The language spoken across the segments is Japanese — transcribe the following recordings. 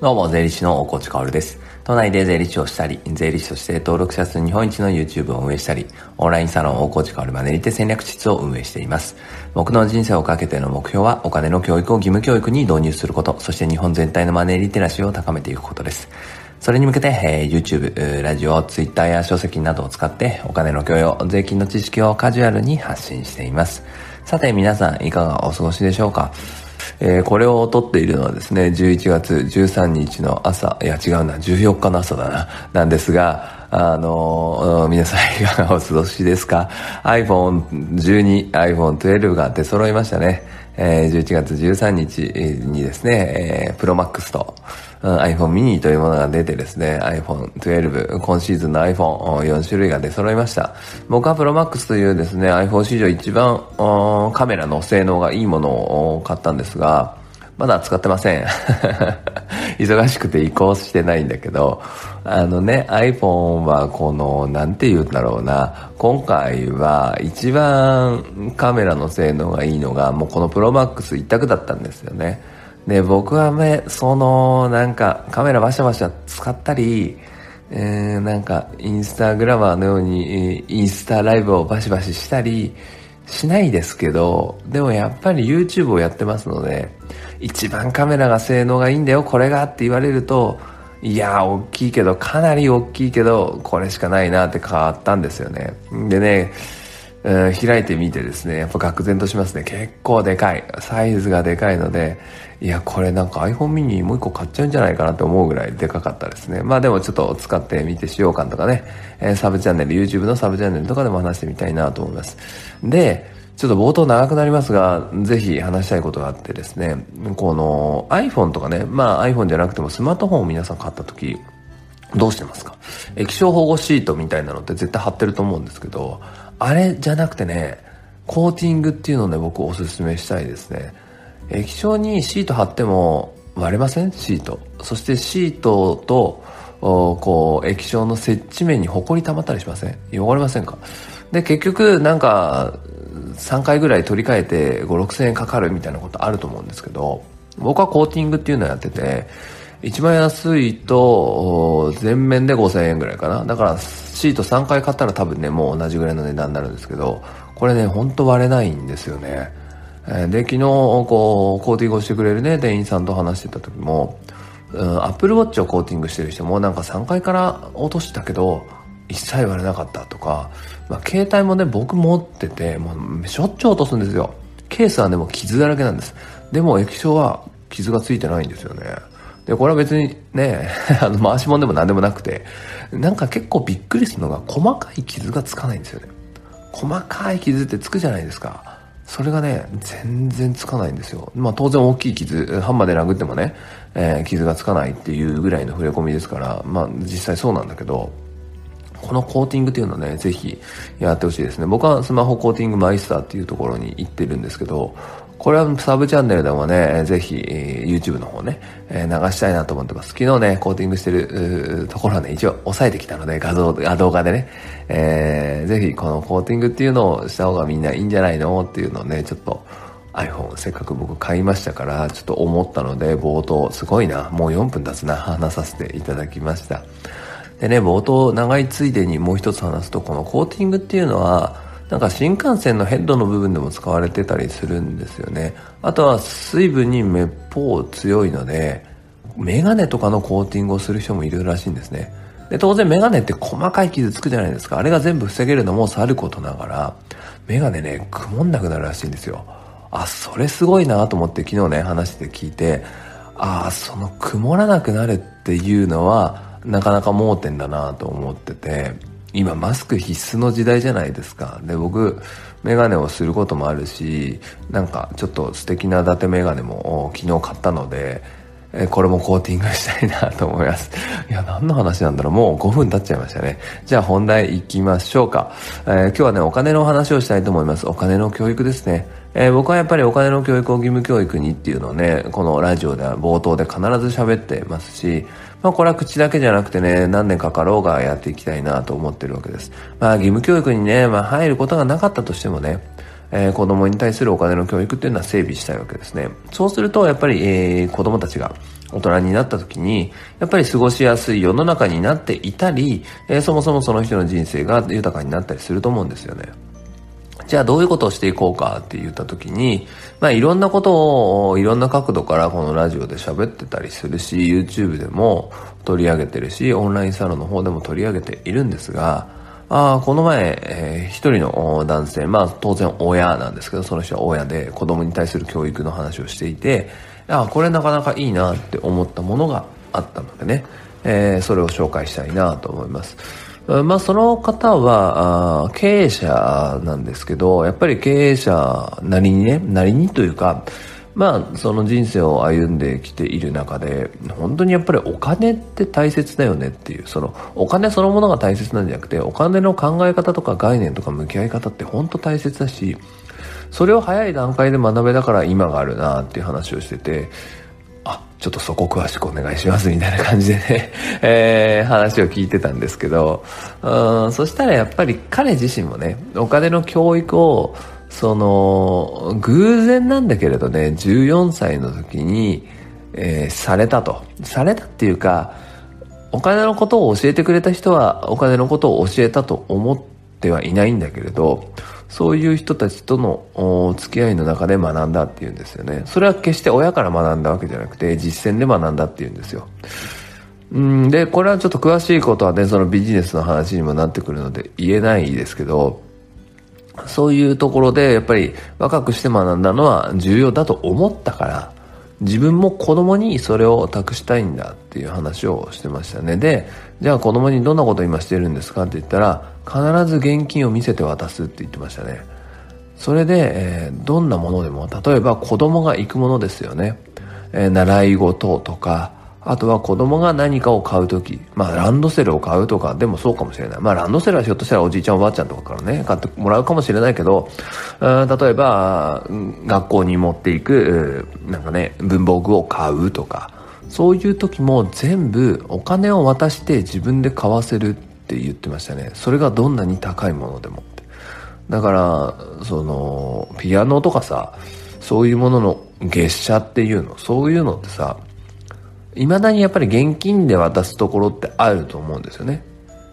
どうも、税理士の大河内薫です。都内で税理士をしたり、税理士として登録者数日本一の YouTube を運営したり、オンラインサロン大河内薫マネリテ戦略室を運営しています。僕の人生をかけての目標は、お金の教育を義務教育に導入すること、そして日本全体のマネリテラシーを高めていくことです。それに向けて、えー、YouTube、ラジオ、Twitter や書籍などを使って、お金の教養、税金の知識をカジュアルに発信しています。さて皆さん、いかがお過ごしでしょうか？えー、これを撮っているのはですね、11月13日の朝、いや違うな、14日の朝だな、なんですが、あのー、皆さんいかがお過ごしですか ?iPhone12、iPhone12 が出揃いましたね。えー、11月13日にですね、えー、Pro Max と、iPhone mini というものが出てですね、iPhone 12、今シーズンの iPhone4 種類が出揃いました。僕は Pro Max というですね、iPhone 史上一番カメラの性能がいいものを買ったんですが、まだ使ってません。忙しくて移行してないんだけど、あのね、iPhone はこの、なんて言うんだろうな、今回は一番カメラの性能がいいのが、もうこの Pro Max 一択だったんですよね。で、僕はね、その、なんか、カメラバシャバシャ使ったり、えー、なんか、インスタグラマーのように、インスタライブをバシバシしたり、しないですけど、でもやっぱり YouTube をやってますので、一番カメラが性能がいいんだよ、これがって言われると、いやー、大きいけど、かなり大きいけど、これしかないなって変わったんですよね。でね、うん、開いてみてですね、やっぱ愕然としますね。結構でかい。サイズがでかいので、いや、これなんか iPhone mini もう一個買っちゃうんじゃないかなって思うぐらいでかかったですね。まあでもちょっと使ってみて使用感とかね、えー、サブチャンネル、YouTube のサブチャンネルとかでも話してみたいなと思います。で、ちょっと冒頭長くなりますが、ぜひ話したいことがあってですね、この iPhone とかね、まあ iPhone じゃなくてもスマートフォンを皆さん買った時、どうしてますか？液晶保護シートみたいなのって絶対貼ってると思うんですけど、あれじゃなくてね、コーティングっていうのをね、僕おすすめしたいですね。液晶にシート貼っても割れません？シート。そしてシートと、こう、液晶の接地面にホコリ溜まったりしません？汚れませんか？で、結局、なんか、3回ぐらい取り替えて5、6000円かかるみたいなことあると思うんですけど、僕はコーティングっていうのをやってて、一番安いと、全面で5000円ぐらいかな。だから、シート3回買ったら多分ね、もう同じぐらいの値段になるんですけど、これね、ほんと割れないんですよね。で、昨日、こう、コーティングをしてくれるね、店員さんと話してた時も、うん、アップルウォッチをコーティングしてる人もなんか3回から落としたけど、一切割れなかったとか、まあ、携帯もね、僕持ってて、もうしょっちゅう落とすんですよ。ケースはね、もう傷だらけなんです。でも液晶は傷がついてないんですよね。で、これは別にね、あの、回し物でも何でもなくて、なんか結構びっくりするのが、細かい傷がつかないんですよね。細かい傷ってつくじゃないですか。それがね、全然つかないんですよ。まあ当然大きい傷、ハンマーで殴ってもね、えー、傷がつかないっていうぐらいの触れ込みですから、まあ実際そうなんだけど、このコーティングっていうのはね、ぜひやってほしいですね。僕はスマホコーティングマイスターっていうところに行ってるんですけど、これはサブチャンネルでもね、ぜひ、YouTube の方ね、流したいなと思ってます。昨日ね、コーティングしてるところはね、一応押さえてきたので、画像、動画でね、えー、ぜひこのコーティングっていうのをした方がみんないいんじゃないのっていうのをね、ちょっと iPhone せっかく僕買いましたから、ちょっと思ったので、冒頭、すごいな、もう4分経つな、話させていただきました。でね、冒頭長いついでにもう一つ話すと、このコーティングっていうのは、なんか新幹線のヘッドの部分でも使われてたりするんですよね。あとは水分にめっぽう強いので、メガネとかのコーティングをする人もいるらしいんですね。で、当然メガネって細かい傷つくじゃないですか。あれが全部防げるのもさることながら、メガネね、曇んなくなるらしいんですよ。あ、それすごいなと思って昨日ね、話して聞いて、ああ、その曇らなくなるっていうのは、なかなか盲点だなと思ってて、今マスク必須の時代じゃないですか。で、僕、メガネをすることもあるし、なんかちょっと素敵な伊達メガネも昨日買ったので、えこれもコーティングしたいなと思います。いや、何の話なんだろうもう5分経っちゃいましたね。じゃあ本題行きましょうか。えー、今日はね、お金の話をしたいと思います。お金の教育ですね。えー、僕はやっぱりお金の教育を義務教育にっていうのをね、このラジオでは冒頭で必ず喋ってますし、まあこれは口だけじゃなくてね、何年かかろうがやっていきたいなと思ってるわけです。まあ義務教育にね、まあ入ることがなかったとしてもね、えー、子供に対するお金の教育っていうのは整備したいわけですね。そうすると、やっぱり、えー、子供たちが大人になった時に、やっぱり過ごしやすい世の中になっていたり、えー、そもそもその人の人生が豊かになったりすると思うんですよね。じゃあどういうことをしていこうかって言った時に、まあいろんなことをいろんな角度からこのラジオで喋ってたりするし、YouTube でも取り上げてるし、オンラインサロンの方でも取り上げているんですが、あこの前、えー、一人の男性、まあ当然親なんですけど、その人は親で子供に対する教育の話をしていて、あこれなかなかいいなって思ったものがあったのでね、えー、それを紹介したいなと思います。まあ、その方は、経営者なんですけど、やっぱり経営者なりにね、なりにというか、まあ、その人生を歩んできている中で、本当にやっぱりお金って大切だよねっていう、その、お金そのものが大切なんじゃなくて、お金の考え方とか概念とか向き合い方って本当大切だし、それを早い段階で学べだから今があるなっていう話をしてて、ちょっとそこ詳しくお願いしますみたいな感じでね えー、話を聞いてたんですけど、うん、そしたらやっぱり彼自身もね、お金の教育を、その、偶然なんだけれどね、14歳の時に、えー、されたと。されたっていうか、お金のことを教えてくれた人はお金のことを教えたと思ってはいないんだけれど、そういう人たちとの付き合いの中で学んだっていうんですよね。それは決して親から学んだわけじゃなくて、実践で学んだっていうんですよ。うんで、これはちょっと詳しいことはね、そのビジネスの話にもなってくるので言えないですけど、そういうところでやっぱり若くして学んだのは重要だと思ったから、自分も子供にそれを託したいんだっていう話をしてましたね。で、じゃあ子供にどんなこと今してるんですかって言ったら、必ず現金を見せて渡すって言ってましたね。それで、えー、どんなものでも、例えば子供が行くものですよね。えー、習い事とか、あとは子供が何かを買うとき、まあランドセルを買うとかでもそうかもしれない。まあランドセルはひょっとしたらおじいちゃんおばあちゃんとかからね、買ってもらうかもしれないけど、例えば学校に持っていく、なんかね、文房具を買うとか、そういう時も全部お金を渡して自分で買わせるって言ってましたね。それがどんなに高いものでも。だから、その、ピアノとかさ、そういうものの月謝っていうの、そういうのってさ、未だにやっぱり現金で渡すところってあると思うんですよね。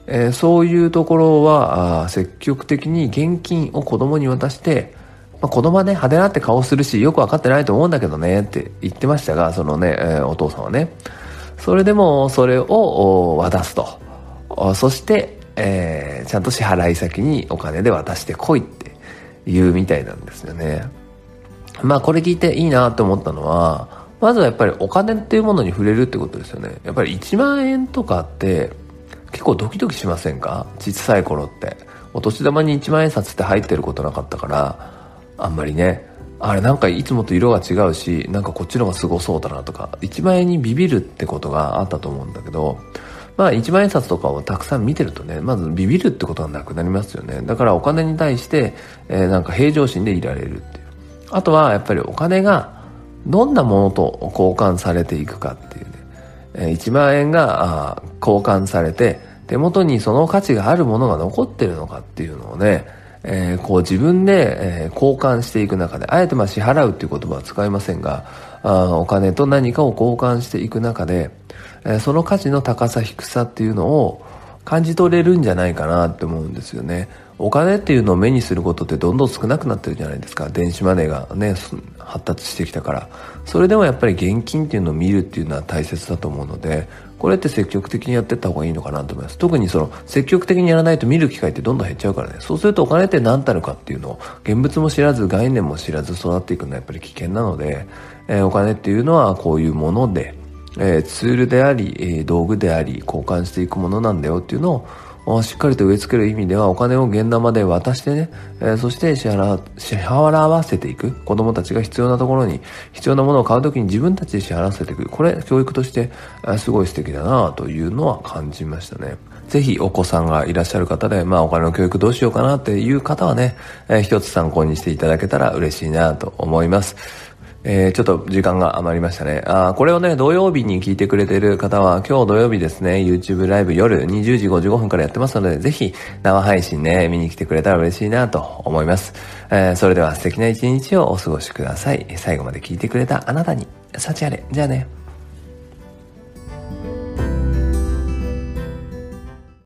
えー、そういうところは積極的に現金を子供に渡して、まあ、子供はね、派手なって顔するし、よくわかってないと思うんだけどね、って言ってましたが、そのね、えー、お父さんはね。それでも、それを渡すと。そして、えー、ちゃんと支払い先にお金で渡してこいって言うみたいなんですよね。まあこれ聞いていいなって思ったのは、まずはやっぱりお金っていうものに触れるってことですよね。やっぱり1万円とかって結構ドキドキしませんか？小さい頃って。お年玉に1万円札って入ってることなかったから、あんまりね、あれなんかいつもと色が違うし、なんかこっちの方がすごそうだなとか、1万円にビビるってことがあったと思うんだけど、まあ1万円札とかをたくさん見てるとね、まずビビるってことはなくなりますよね。だからお金に対して、えー、なんか平常心でいられるっていう。あとはやっぱりお金がどんなものと交換されていくかっていうね、1万円が交換されて、手元にその価値があるものが残ってるのかっていうのをね、えー、こう自分で、交換していく中で、あえてまあ支払うっていう言葉は使いませんが、あお金と何かを交換していく中で、その価値の高さ低さっていうのを感じ取れるんじゃないかなって思うんですよね。お金っていうのを目にすることってどんどん少なくなってるじゃないですか。電子マネーがね、発達してきたから。それでもやっぱり現金っていうのを見るっていうのは大切だと思うので、これって積極的にやっていった方がいいのかなと思います。特にその積極的にやらないと見る機会ってどんどん減っちゃうからね。そうするとお金って何たるかっていうのを現物も知らず概念も知らず育っていくのはやっぱり危険なので、えー、お金っていうのはこういうもので、えー、ツールであり、えー、道具であり交換していくものなんだよっていうのをしっかりと植え付ける意味ではお金を現玉で渡してね、えー、そして支払支払わせていく。子供たちが必要なところに必要なものを買うときに自分たちで支払わせていく。これ教育として、えー、すごい素敵だなというのは感じましたね。ぜひお子さんがいらっしゃる方で、まあお金の教育どうしようかなっていう方はね、えー、一つ参考にしていただけたら嬉しいなと思います。えー、ちょっと時間が余りましたね。あこれをね、土曜日に聞いてくれてる方は、今日土曜日ですね、YouTube ライブ夜20時55分からやってますので、ぜひ生配信ね、見に来てくれたら嬉しいなと思います。えー、それでは素敵な一日をお過ごしください。最後まで聞いてくれたあなたに、幸あれ。じゃあね。